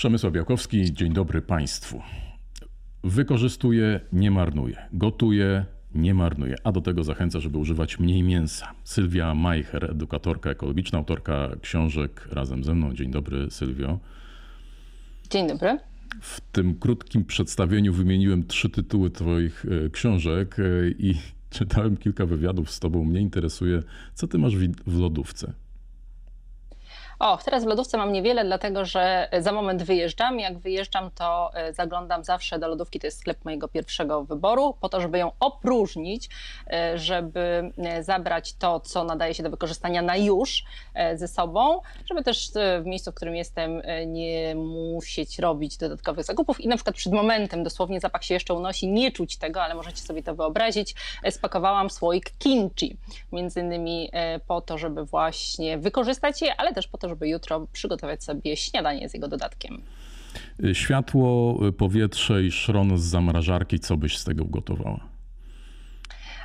Przemysław Białkowski, dzień dobry Państwu. Wykorzystuje, nie marnuje. Gotuje, nie marnuje. A do tego zachęca, żeby używać mniej mięsa. Sylwia Majcher, edukatorka ekologiczna, autorka książek razem ze mną. Dzień dobry, Sylwio. Dzień dobry. W tym krótkim przedstawieniu wymieniłem trzy tytuły Twoich e, książek e, i czytałem kilka wywiadów z Tobą. Mnie interesuje, co Ty masz w lodówce. O, teraz w lodówce mam niewiele, dlatego że za moment wyjeżdżam. Jak wyjeżdżam, to e, zaglądam zawsze do lodówki, to jest sklep mojego pierwszego wyboru, po to, żeby ją opróżnić, e, żeby e, zabrać to, co nadaje się do wykorzystania na już ze sobą, żeby też w miejscu, w którym jestem, nie musieć robić dodatkowych zakupów i na przykład przed momentem dosłownie zapach się jeszcze unosi, nie czuć tego, ale możecie sobie to wyobrazić. Spakowałam słoik kimchi, między innymi po to, żeby właśnie wykorzystać je, ale też po to, żeby jutro przygotować sobie śniadanie z jego dodatkiem. Światło, powietrze i szron z zamrażarki, co byś z tego ugotowała?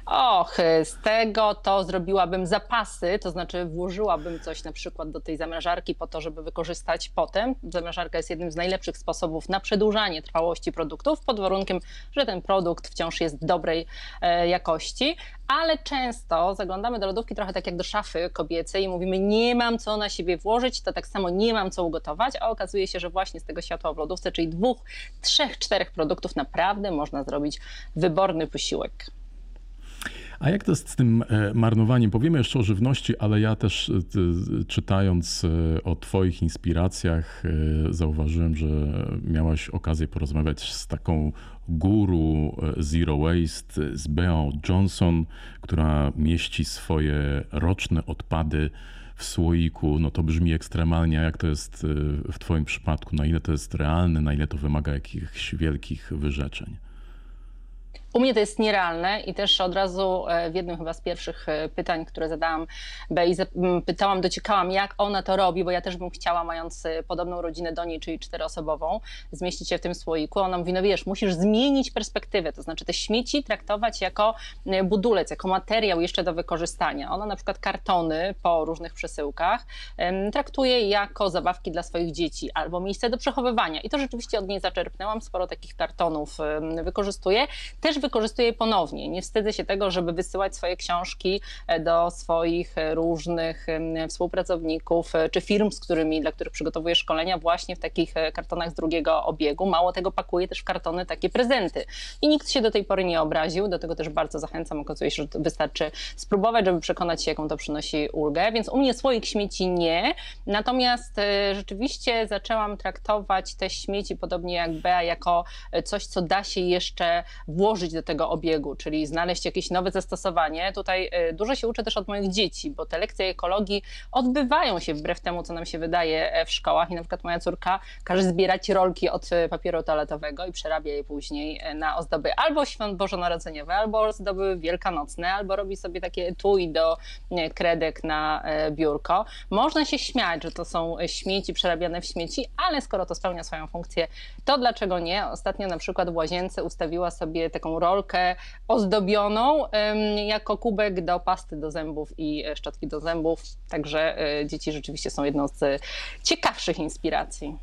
Och, z tego to zrobiłabym zapasy, to znaczy włożyłabym coś na przykład do tej zamrażarki po to, żeby wykorzystać potem. Zamrażarka jest jednym z najlepszych sposobów na przedłużanie trwałości produktów, pod warunkiem, że ten produkt wciąż jest dobrej e, jakości, ale często zaglądamy do lodówki trochę tak jak do szafy kobiecej i mówimy, nie mam co na siebie włożyć, to tak samo nie mam co ugotować, a okazuje się, że właśnie z tego światła w lodówce, czyli dwóch, trzech, czterech produktów naprawdę można zrobić wyborny posiłek. A jak to jest z tym e, marnowaniem? Powiemy jeszcze o żywności, ale ja też e, czytając e, o Twoich inspiracjach, zauważyłem, że miałaś okazję porozmawiać z taką guru Zero Waste, z Beą Johnson, która mieści swoje roczne odpady w słoiku, no to brzmi ekstremalnie. Jak to jest w Twoim przypadku? Na ile to jest realne, na ile to wymaga jakichś wielkich wyrzeczeń? U mnie to jest nierealne i też od razu e, w jednym chyba z pierwszych e, pytań, które zadałam Bej, pytałam, dociekałam, jak ona to robi, bo ja też bym chciała, mając e, podobną rodzinę do niej, czyli czteroosobową, zmieścić się w tym słoiku. Ona mówi, no wiesz, musisz zmienić perspektywę, to znaczy te śmieci traktować jako budulec, jako materiał jeszcze do wykorzystania. Ona na przykład kartony po różnych przesyłkach traktuje jako zabawki dla swoich dzieci albo miejsce do przechowywania. I to rzeczywiście od niej zaczerpnęłam, sporo takich kartonów wykorzystuję. Też wykorzystuję ponownie. Nie wstydzę się tego, żeby wysyłać swoje książki e, do swoich e, różnych współpracowników e, czy firm, z którymi, dla których przygotowuję szkolenia właśnie w takich kartonach z drugiego obiegu. Mało tego, pakuję też w kartony takie prezenty. I nikt się do tej pory nie obraził, do tego też bardzo zachęcam. Okazuje się, że wystarczy spróbować, żeby przekonać się, jaką to przynosi ulgę. Więc u mnie swoich śmieci nie. Natomiast rzeczywiście zaczęłam traktować te śmieci, podobnie jak Bea, jako coś, co da się jeszcze włożyć do tego obiegu, czyli znaleźć jakieś nowe zastosowanie. Tutaj y, dużo się uczę też od moich dzieci, bo te lekcje ekologii odbywają się wbrew temu, co nam się wydaje e, w szkołach i na przykład moja córka każe zbierać rolki od e, papieru toaletowego i przerabia je później e, na ozdoby albo świąt bożonarodzeniowe, albo ozdoby wielkanocne, albo robi sobie takie etui do kredek na biurko. Można się śmiać, że to są śmieci przerabiane w śmieci, ale skoro to spełnia swoją funkcję, to dlaczego nie? Ostatnio na przykład w łazience ustawiła sobie taką rolkę ozdobioną jako kubek do pasty do zębów i e, szczotki do zębów. Także e, dzieci rzeczywiście są jedną z ciekawszych inspiracji.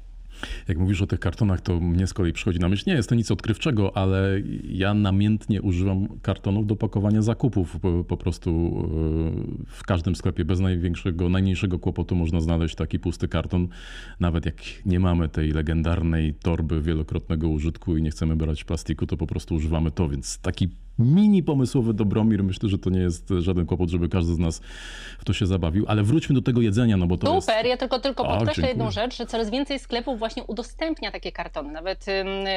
Jak mówisz o tych kartonach, to mnie z kolei przychodzi na myśl, nie jest to nic odkrywczego, ale ja namiętnie używam kartonów do pakowania zakupów. Po, po prostu e, w każdym sklepie bez największego, najmniejszego kłopotu można znaleźć taki pusty karton. Nawet jak nie mamy tej legendarnej torby wielokrotnego użytku i nie chcemy brać plastiku, to po prostu używamy to, więc taki mini pomysłowy Dobromir. Myślę, że to nie jest żaden kłopot, żeby każdy z nas w to się zabawił. Ale wróćmy do tego jedzenia, no bo to Super, jest... ja tylko, tylko podkreślę jedną rzecz, że coraz więcej sklepów właśnie udostępnia takie kartony. Nawet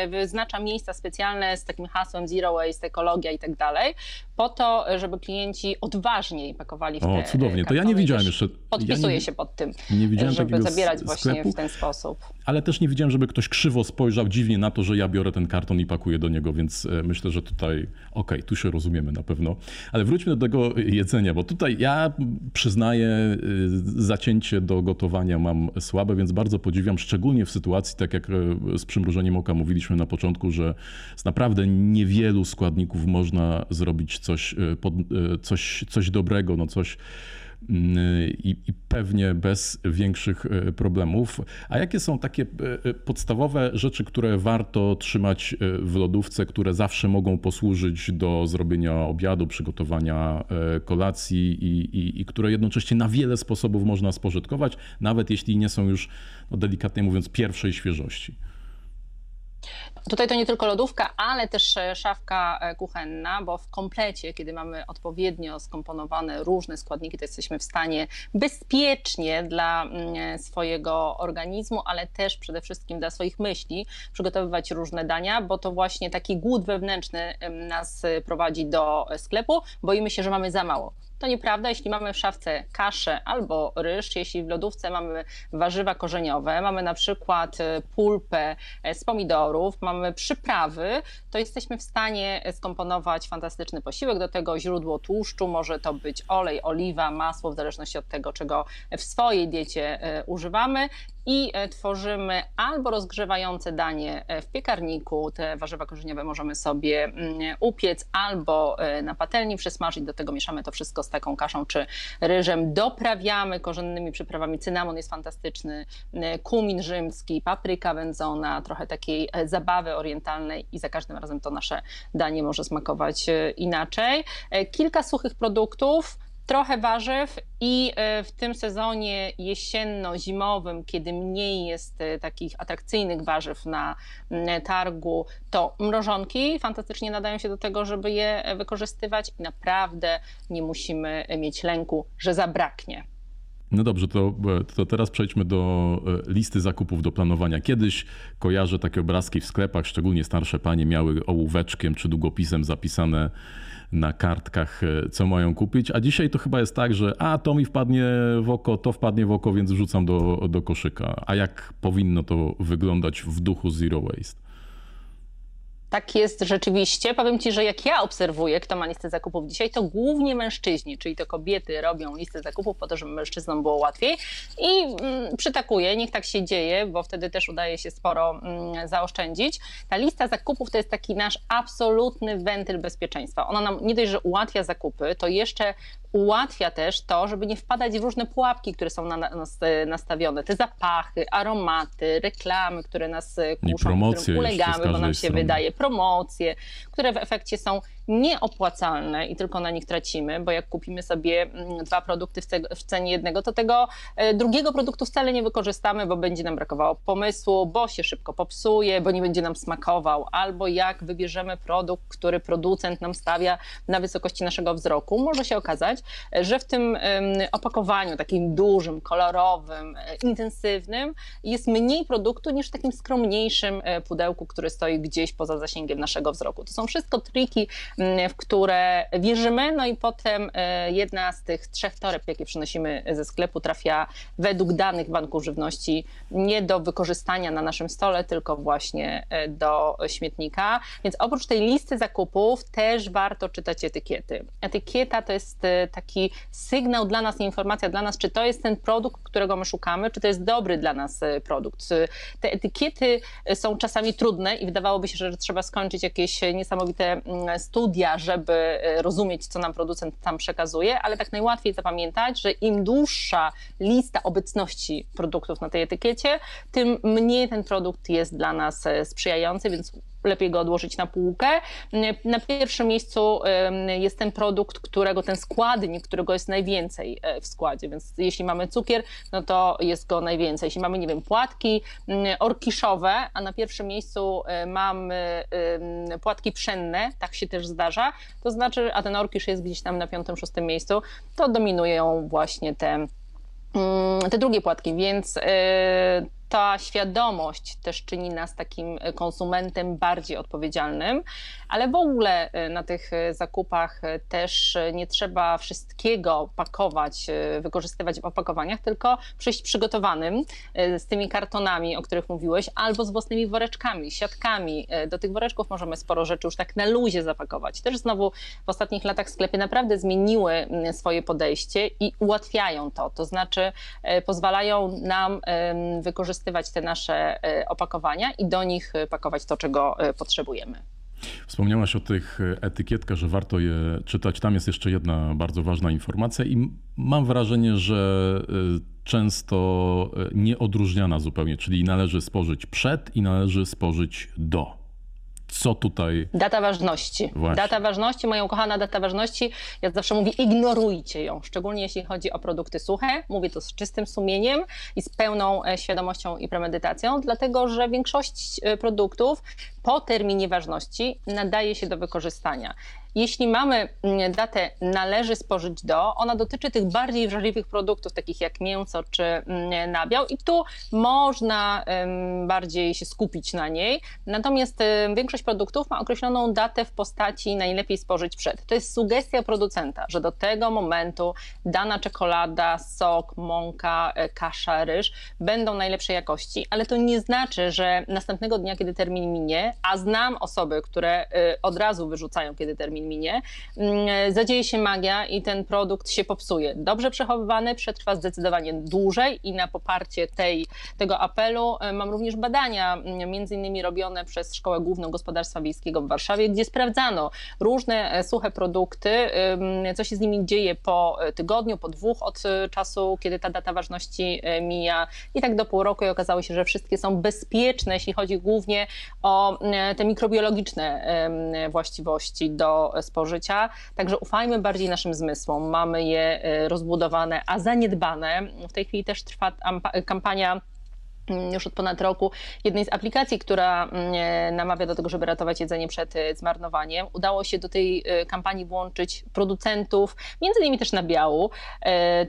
wyznacza miejsca specjalne z takim hasłem zero waste, ekologia i tak dalej, po to, żeby klienci odważniej pakowali w te O, cudownie. To ja nie widziałem jeszcze... Podpisuję ja nie, się pod tym, nie widziałem żeby zabierać właśnie sklepu, w ten sposób. Ale też nie widziałem, żeby ktoś krzywo spojrzał dziwnie na to, że ja biorę ten karton i pakuję do niego, więc e, myślę, że tutaj okej, okay, tu się rozumiemy na pewno. Ale wróćmy do tego jedzenia, bo tutaj ja przyznaję, y, zacięcie do gotowania mam słabe, więc bardzo podziwiam, szczególnie w sytuacji, tak jak e, z przymrużeniem oka mówiliśmy na początku, że z naprawdę niewielu składników można zrobić coś, e, coś, coś dobrego, no coś i, i pewnie bez większych problemów. A jakie są takie podstawowe rzeczy, które warto trzymać w lodówce, które zawsze mogą posłużyć do zrobienia obiadu, przygotowania kolacji i, i, i które jednocześnie na wiele sposobów można spożytkować, nawet jeśli nie są już, no delikatnie mówiąc, pierwszej świeżości? Tutaj to nie tylko lodówka, ale też e, szafka e, kuchenna, bo w komplecie, kiedy mamy odpowiednio skomponowane różne składniki, to jesteśmy w stanie bezpiecznie dla mm, e, swojego organizmu, ale też przede wszystkim dla swoich myśli przygotowywać różne dania, bo to właśnie taki głód wewnętrzny nas prowadzi do sklepu. Boimy się, że mamy za mało. To nieprawda, jeśli mamy w szafce kaszę albo ryż, jeśli w lodówce mamy warzywa korzeniowe, mamy na przykład e, pulpę e, z pomidorów, mamy przyprawy, to jesteśmy w stanie skomponować fantastyczny posiłek. Do tego źródło tłuszczu, może to być olej, oliwa, masło, w zależności od tego, czego w swojej diecie e, używamy i tworzymy albo rozgrzewające danie w piekarniku, te warzywa korzeniowe możemy sobie mm, upiec, albo na patelni przysmażyć, do tego mieszamy to wszystko z taką kaszą czy ryżem. Doprawiamy korzennymi przyprawami. Cynamon jest fantastyczny, e, kumin rzymski, papryka wędzona, trochę takiej e, zabawy orientalnej i za każdym razem to nasze danie może smakować e, inaczej. Kilka suchych produktów trochę warzyw i e, w tym sezonie jesienno-zimowym, kiedy mniej jest e, takich atrakcyjnych warzyw na targu, to mrożonki fantastycznie nadają się do tego, żeby je e, wykorzystywać i naprawdę nie musimy mieć lęku, że zabraknie. No dobrze, to, to teraz przejdźmy do listy zakupów, do planowania. Kiedyś kojarzę takie obrazki w sklepach, szczególnie starsze panie miały ołóweczkiem czy długopisem zapisane na kartkach, e, co mają kupić, a dzisiaj to chyba jest tak, że a to mi wpadnie w oko, to wpadnie w oko, więc wrzucam do, do koszyka. A jak powinno to wyglądać w duchu Zero Waste? Tak jest rzeczywiście. Powiem Ci, że jak ja obserwuję, kto ma listę zakupów dzisiaj, to głównie mężczyźni, czyli to kobiety robią listę zakupów po to, żeby mężczyznom było łatwiej i mm, niech tak się dzieje, bo wtedy też udaje się sporo mm, zaoszczędzić. Ta lista zakupów to jest taki nasz absolutny wentyl bezpieczeństwa. Ona nam nie dość, że ułatwia zakupy, to jeszcze ułatwia też to, żeby nie wpadać w różne pułapki, które są na nas e, nastawione. Te zapachy, aromaty, reklamy, które nas e, kuszą, którym ulegamy, bo nam się strony. wydaje, promocje, które w efekcie są nieopłacalne i tylko na nich tracimy, bo jak kupimy sobie mm, dwa produkty w cenie jednego, to tego e, drugiego produktu wcale nie wykorzystamy, bo będzie nam brakowało pomysłu, bo się szybko popsuje, bo nie będzie nam smakował, albo jak wybierzemy produkt, który producent nam stawia na wysokości naszego wzroku, może się okazać, że w tym opakowaniu takim dużym, kolorowym, e, intensywnym jest mniej produktu niż w takim skromniejszym e, pudełku, który stoi gdzieś poza zasięgiem naszego wzroku. To są wszystko triki w które wierzymy, no i potem e, jedna z tych trzech toreb, jakie przynosimy ze sklepu, trafia według danych Banku Żywności nie do wykorzystania na naszym stole, tylko właśnie e, do śmietnika. Więc oprócz tej listy zakupów też warto czytać etykiety. Etykieta to jest e, taki sygnał dla nas, informacja dla nas, czy to jest ten produkt, którego my szukamy, czy to jest dobry dla nas produkt. Te etykiety są czasami trudne i wydawałoby się, że trzeba skończyć jakieś niesamowite mm, studia, studia, żeby e, rozumieć, co nam producent tam przekazuje, ale tak najłatwiej zapamiętać, że im dłuższa lista obecności produktów na tej etykiecie, tym mniej ten produkt jest dla nas e, sprzyjający, więc lepiej go odłożyć na półkę. Na pierwszym miejscu jest ten produkt, którego ten składnik, którego jest najwięcej e, w składzie, więc jeśli mamy cukier, no to jest go najwięcej. Jeśli mamy, nie wiem, płatki orkiszowe, a na pierwszym miejscu e, mamy płatki pszenne, tak się też zdarza, to znaczy, a ten orkisz jest gdzieś tam na piątym, szóstym miejscu, to dominują właśnie te te drugie płatki, więc e, ta świadomość też czyni nas takim konsumentem bardziej odpowiedzialnym, ale w ogóle e, na tych e, zakupach e, też nie trzeba wszystkiego pakować, wykorzystywać w opakowaniach, tylko przyjść przygotowanym z tymi kartonami, o których mówiłeś, albo z własnymi woreczkami, siatkami. Do tych woreczków możemy sporo rzeczy już tak na luzie zapakować. Też znowu w ostatnich latach sklepy naprawdę zmieniły swoje podejście i ułatwiają to, to znaczy pozwalają nam wykorzystywać te nasze opakowania i do nich pakować to, czego potrzebujemy. Wspomniałaś o tych etykietkach, że warto je czytać. Tam jest jeszcze jedna bardzo ważna informacja i mam wrażenie, że często nieodróżniana zupełnie, czyli należy spożyć przed i należy spożyć do co tutaj. Data ważności. Właśnie. Data ważności, moja ukochana data ważności. Ja zawsze mówię, ignorujcie ją, szczególnie jeśli chodzi o produkty suche. Mówię to z czystym sumieniem i z pełną e, świadomością i premedytacją, dlatego że większość e, produktów po terminie ważności nadaje się do wykorzystania. Jeśli mamy mm, datę należy spożyć do, ona dotyczy tych bardziej wrażliwych produktów, takich jak mięso czy mm, nabiał i tu można bardziej się skupić na niej. Natomiast większość produktów ma określoną datę w postaci najlepiej spożyć przed. To jest sugestia producenta, że do tego momentu dana czekolada, sok, mąka, e, kasza, ryż będą najlepszej jakości, ale to nie znaczy, że następnego dnia, kiedy termin minie, a znam osoby, które e, od razu wyrzucają, kiedy termin minie, mm, zadzieje się magia i ten produkt się popsuje. Dobrze przechowywany przetrwa zdecydowanie dłużej i na poparcie tej, tego apelu e, mam również badania, mm, między innymi robione przez Szkołę Główną Gospodarstwa Wiejskiego w Warszawie, gdzie sprawdzano różne e, suche produkty, co się z nimi dzieje po e, tygodniu, po dwóch od czasu, kiedy ta data ważności mija i tak do pół roku i okazało się, że wszystkie są bezpieczne, jeśli chodzi głównie o te mikrobiologiczne właściwości do spożycia. Także ufajmy bardziej naszym zmysłom. Mamy je e, rozbudowane, a zaniedbane. W tej chwili też trwa kampania już od ponad roku jednej z aplikacji, która mm, e, namawia do tego, żeby ratować jedzenie przed e, zmarnowaniem. Udało się do tej e, kampanii włączyć producentów, między innymi też nabiału,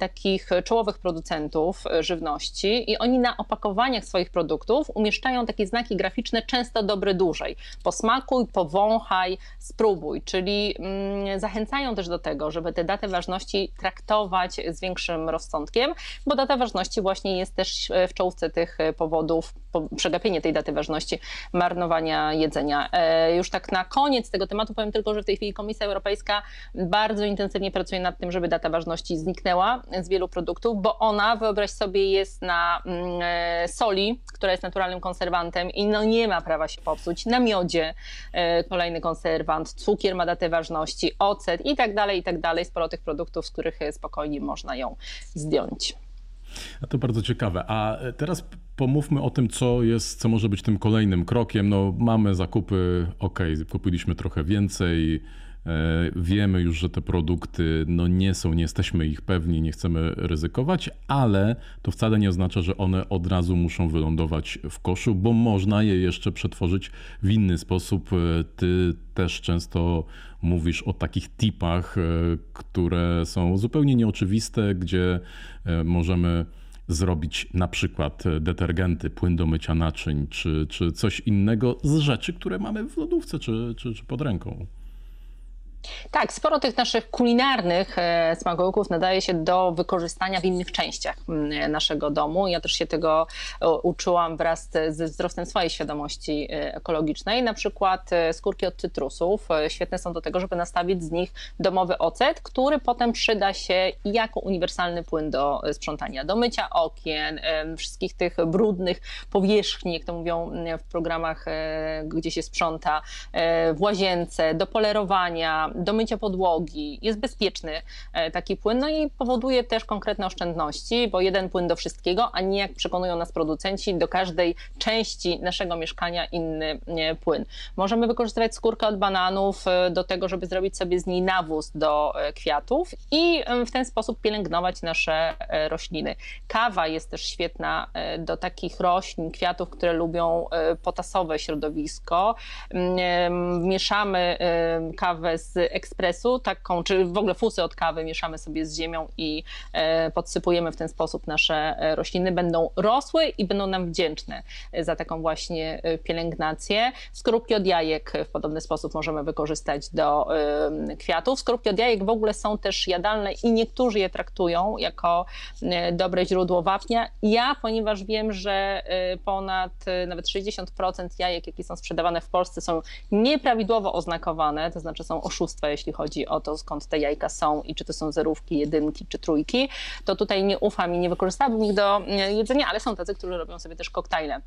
takich czołowych producentów żywności i oni na opakowaniach swoich produktów umieszczają takie znaki graficzne często dobre dłużej. Posmakuj, powąchaj, spróbuj, czyli mm, zachęcają też do tego, żeby te daty ważności traktować z większym rozsądkiem, bo data ważności właśnie jest też w czołówce tych powodów, przegapienie tej daty ważności, marnowania jedzenia. E, już tak na koniec tego tematu powiem tylko, że w tej chwili Komisja Europejska bardzo intensywnie pracuje nad tym, żeby data ważności zniknęła z wielu produktów, bo ona, wyobraź sobie, jest na mm, e, soli, która jest naturalnym konserwantem i no nie ma prawa się popsuć, na miodzie e, kolejny konserwant, cukier ma datę ważności, ocet i tak dalej, i tak dalej. Sporo tych produktów, z których spokojnie można ją zdjąć. A to bardzo ciekawe. A teraz pomówmy o tym, co jest, co może być tym kolejnym krokiem. No, mamy zakupy, ok, kupiliśmy trochę więcej. E, wiemy już, że te produkty no nie są, nie jesteśmy ich pewni, nie chcemy ryzykować, ale to wcale nie oznacza, że one od razu muszą wylądować w koszu, bo można je jeszcze przetworzyć w inny sposób. E, ty też często mówisz o takich tipach, e, które są zupełnie nieoczywiste, gdzie możemy zrobić na przykład detergenty, płyn do mycia naczyń, czy, czy coś innego z rzeczy, które mamy w lodówce czy, czy, czy pod ręką. Tak, sporo tych naszych kulinarnych e, smakołyków nadaje się do wykorzystania w innych częściach mm, naszego domu. Ja też się tego e, uczyłam wraz ze wzrostem swojej świadomości e, ekologicznej. Na przykład skórki od cytrusów świetne są do tego, żeby nastawić z nich domowy ocet, który potem przyda się jako uniwersalny płyn do sprzątania, do mycia okien, wszystkich tych brudnych powierzchni, jak to mówią w programach, gdzie się sprząta, w łazience, do polerowania, do mycia podłogi. Jest bezpieczny e, taki płyn, no i powoduje też konkretne oszczędności, bo jeden płyn do wszystkiego, a nie jak przekonują nas producenci, do każdej części naszego mieszkania inny płyn. Możemy wykorzystywać skórkę od bananów e, do tego, żeby zrobić sobie z niej nawóz do e, kwiatów i w ten sposób pielęgnować nasze rośliny. Kawa jest też świetna do takich roślin, kwiatów, które lubią potasowe środowisko. Mieszamy kawę z ekspresu, taką, czy w ogóle fusy od kawy mieszamy sobie z ziemią i e, podsypujemy w ten sposób nasze e, rośliny, będą rosły i będą nam wdzięczne za taką właśnie e, pielęgnację. Skorupki od jajek w podobny sposób możemy wykorzystać do kwiatów. Skorupki od jajek w ogóle są też jadalne i niektórzy je traktują jako dobre źródło wapnia. Ja, ponieważ wiem, że ponad nawet 60% jajek, jakie są sprzedawane w Polsce są nieprawidłowo oznakowane, to znaczy są oszustwa jeśli chodzi o to, skąd te jajka są i czy to są zerówki, jedynki czy trójki, to tutaj nie ufam i nie wykorzystałabym ich do e, jedzenia, ale są tacy, którzy robią sobie też koktajle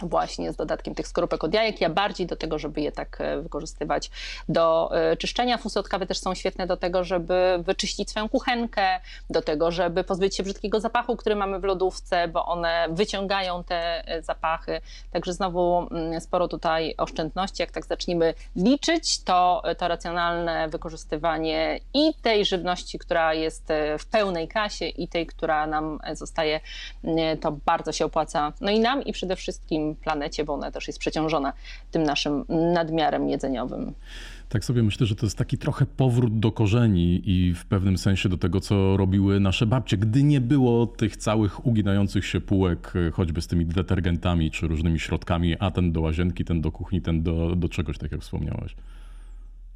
właśnie z dodatkiem tych skorupek od jajek. Ja bardziej do tego, żeby je tak e, wykorzystywać do e, czyszczenia. Fusy od kawy też są świetne do tego, żeby wyczyścić swoją kuchenkę, do tego, żeby pozbyć się brzydkiego zapachu, który mamy w lodówce, bo one wyciągają te e, zapachy. Także znowu mm, sporo tutaj oszczędności. Jak tak zaczniemy liczyć, to, to racjonalne wykorzystywanie i tej żywności, która jest w pełnej kasie i tej, która nam zostaje, mm, to bardzo się opłaca. No i nam i przede wszystkim planecie, bo ona też jest przeciążona tym naszym nadmiarem jedzeniowym. Tak sobie myślę, że to jest taki trochę powrót do korzeni i w pewnym sensie do tego, co robiły nasze babcie. Gdy nie było tych całych uginających się półek, choćby z tymi detergentami czy różnymi środkami, a ten do łazienki, ten do kuchni, ten do, do czegoś, tak jak wspomniałaś.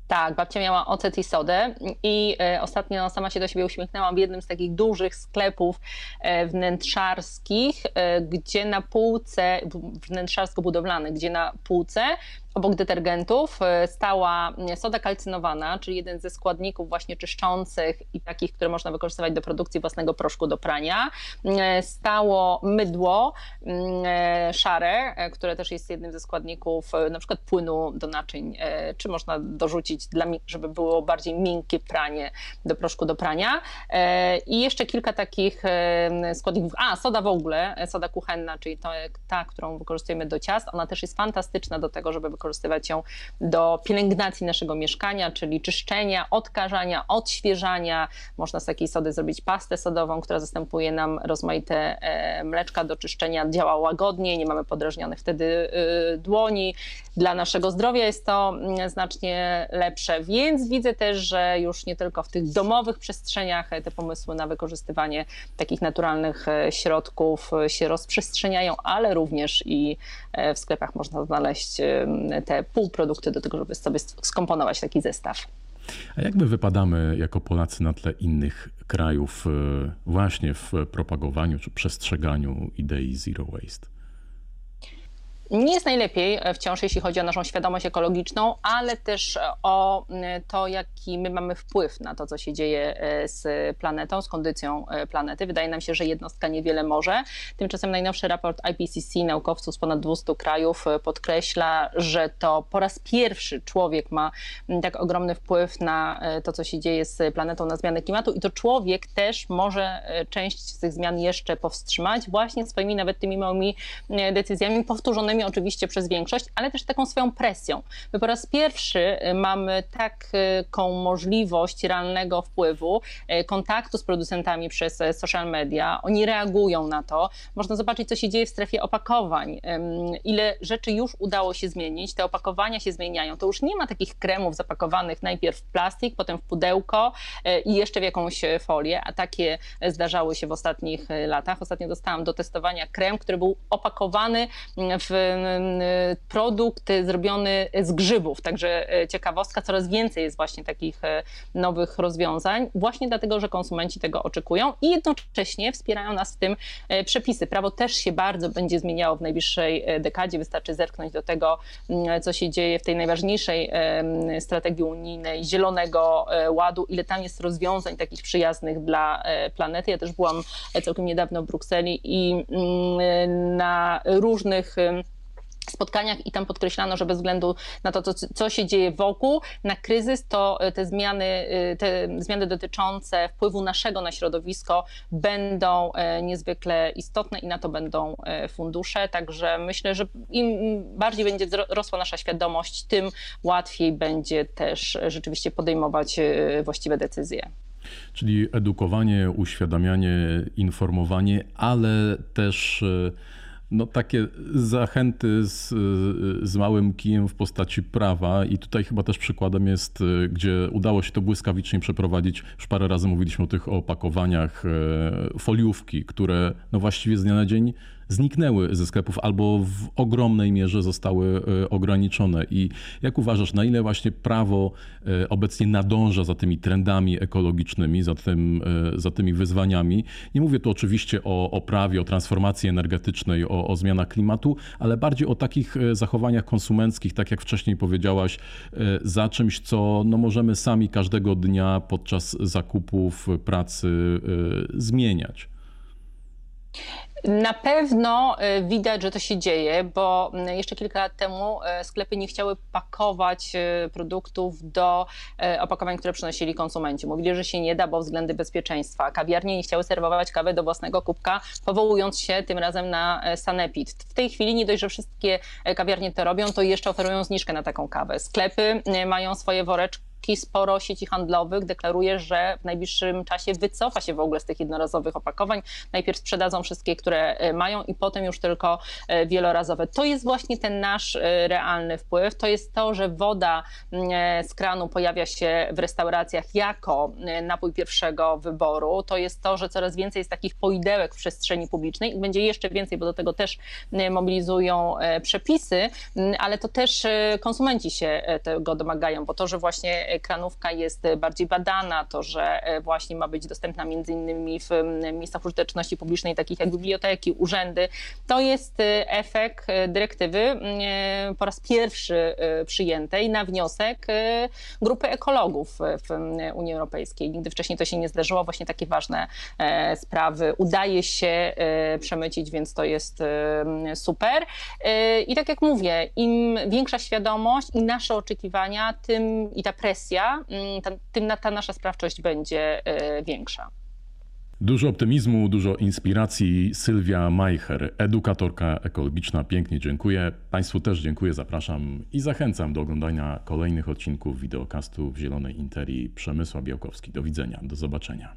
Tak, babcia miała ocet i sodę i e, ostatnio sama się do siebie uśmiechnęłam w jednym z takich dużych sklepów e, wnętrzarskich, e, gdzie na półce, wnętrzarsko-budowlanych, gdzie na półce Obok detergentów e, stała soda kalcynowana, czyli jeden ze składników właśnie czyszczących i takich, które można wykorzystywać do produkcji własnego proszku do prania. E, stało mydło e, szare, które też jest jednym ze składników na przykład płynu do naczyń, czy można dorzucić, dla, żeby było bardziej miękkie pranie do proszku do prania. I jeszcze kilka takich składników. A, soda w ogóle, soda kuchenna, czyli to, ta, którą wykorzystujemy do ciast, ona też jest fantastyczna do tego, żeby wykorzystać wykorzystywać ją do pielęgnacji naszego mieszkania, czyli czyszczenia, odkażania, odświeżania. Można z takiej sody zrobić pastę sodową, która zastępuje nam rozmaite e, mleczka do czyszczenia, działa łagodnie, nie mamy podrażnionych wtedy e, dłoni. Dla naszego zdrowia jest to mm, znacznie lepsze, więc widzę też, że już nie tylko w tych domowych przestrzeniach te pomysły na wykorzystywanie takich naturalnych e, środków się rozprzestrzeniają, ale również i w sklepach można znaleźć te półprodukty do tego, żeby sobie skomponować taki zestaw. A jak my wypadamy jako Polacy na tle innych krajów e, właśnie w propagowaniu czy przestrzeganiu idei zero waste? Nie jest najlepiej e, wciąż, jeśli chodzi o naszą świadomość ekologiczną, ale też e, o to, jaki my mamy wpływ na to, co się dzieje e, z planetą, z kondycją planety. Wydaje nam się, że jednostka niewiele może. Tymczasem najnowszy raport IPCC, naukowców z ponad 200 krajów, podkreśla, że to po raz pierwszy człowiek ma tak ogromny wpływ na to, co się dzieje z planetą, na zmianę klimatu i to człowiek też może część z tych zmian jeszcze powstrzymać właśnie swoimi nawet tymi małymi decyzjami powtórzonymi oczywiście przez większość, ale też taką swoją presją. My po raz pierwszy y, mamy taką możliwość realnego wpływu, y, kontaktu z producentami przez y, social media. Oni reagują na to. Można zobaczyć, co się dzieje w strefie opakowań, ile rzeczy już udało się zmienić. Te opakowania się zmieniają. To już nie ma takich kremów zapakowanych najpierw w plastik, potem w pudełko i jeszcze w jakąś folię, a takie zdarzały się w ostatnich latach. Ostatnio dostałam do testowania krem, który był opakowany w produkt zrobiony z grzybów. Także e, ciekawostka, coraz więcej jest właśnie takich e, nowych rozwiązań, właśnie dlatego, że konsumenci tego oczekują i jednocześnie wspierają nas w tym e, przepisy. Prawo też się bardzo będzie zmieniało w najbliższej dekadzie. Wystarczy zerknąć do tego, co się dzieje w tej najważniejszej strategii unijnej Zielonego Ładu, ile tam jest rozwiązań takich przyjaznych dla planety. Ja też byłam całkiem niedawno w Brukseli i na różnych spotkaniach i tam podkreślano, że bez względu na to, co, co się dzieje wokół, na kryzys, to e, te zmiany, e, te zmiany dotyczące wpływu naszego na środowisko będą e, niezwykle istotne i na to będą fundusze. Także myślę, że im bardziej będzie rosła nasza świadomość, tym łatwiej będzie też rzeczywiście podejmować właściwe decyzje. Czyli edukowanie, uświadamianie, informowanie, ale też no, takie zachęty z, z małym kijem w postaci prawa i tutaj chyba też przykładem jest, y, gdzie udało się to błyskawicznie przeprowadzić. Już parę razy mówiliśmy o tych opakowaniach e, foliówki, które no właściwie z dnia na dzień zniknęły ze sklepów albo w ogromnej mierze zostały e, ograniczone. I jak uważasz, na ile właśnie prawo e, obecnie nadąża za tymi trendami ekologicznymi, za, tym, e, za tymi wyzwaniami? Nie mówię tu oczywiście o, o prawie, o transformacji energetycznej, o, o zmianach klimatu, ale bardziej o takich zachowaniach konsumenckich, tak jak wcześniej powiedziałaś, za czymś, co no, możemy sami każdego dnia podczas zakupów, pracy zmieniać. Na pewno e, widać, że to się dzieje, bo jeszcze kilka lat temu e, sklepy nie chciały pakować e, produktów do opakowań, które przynosili konsumenci. Mówili, że się nie da, bo względy bezpieczeństwa. Kawiarnie nie chciały serwować kawy do własnego kubka, powołując się tym razem na sanepid. W tej chwili nie dość, że wszystkie kawiarnie to robią, to jeszcze oferują zniżkę na taką kawę. Sklepy mają swoje woreczki sporo sieci handlowych deklaruje, że w najbliższym czasie wycofa się w ogóle z tych jednorazowych opakowań. Najpierw sprzedadzą wszystkie, które e, mają i potem już tylko e, wielorazowe. To jest właśnie ten nasz e, realny wpływ. To jest to, że woda z kranu pojawia się w restauracjach jako napój pierwszego wyboru. To jest to, że coraz więcej jest takich poidełek w przestrzeni publicznej i będzie jeszcze więcej, bo do tego też mobilizują przepisy, ale to też konsumenci się tego domagają, bo to, że właśnie kranówka jest bardziej badana, to, że e, właśnie ma być dostępna między innymi w miejscach użyteczności publicznej, takich jak biblioteki, urzędy. To jest e, efekt e, dyrektywy po raz pierwszy przyjętej na wniosek grupy ekologów w Unii Europejskiej. Nigdy wcześniej to się nie zdarzyło. Właśnie takie ważne sprawy udaje się przemycić, więc to jest super. I tak jak mówię, im większa świadomość i nasze oczekiwania, tym i ta presja, presja, mm, tym ta nasza sprawczość będzie e, większa. Dużo optymizmu, dużo inspiracji. Sylwia Majcher, edukatorka ekologiczna. Pięknie dziękuję. Państwu też dziękuję, zapraszam i zachęcam do oglądania kolejnych odcinków wideokastu w Zielonej Interii. Przemysła Białkowski. Do widzenia, do zobaczenia.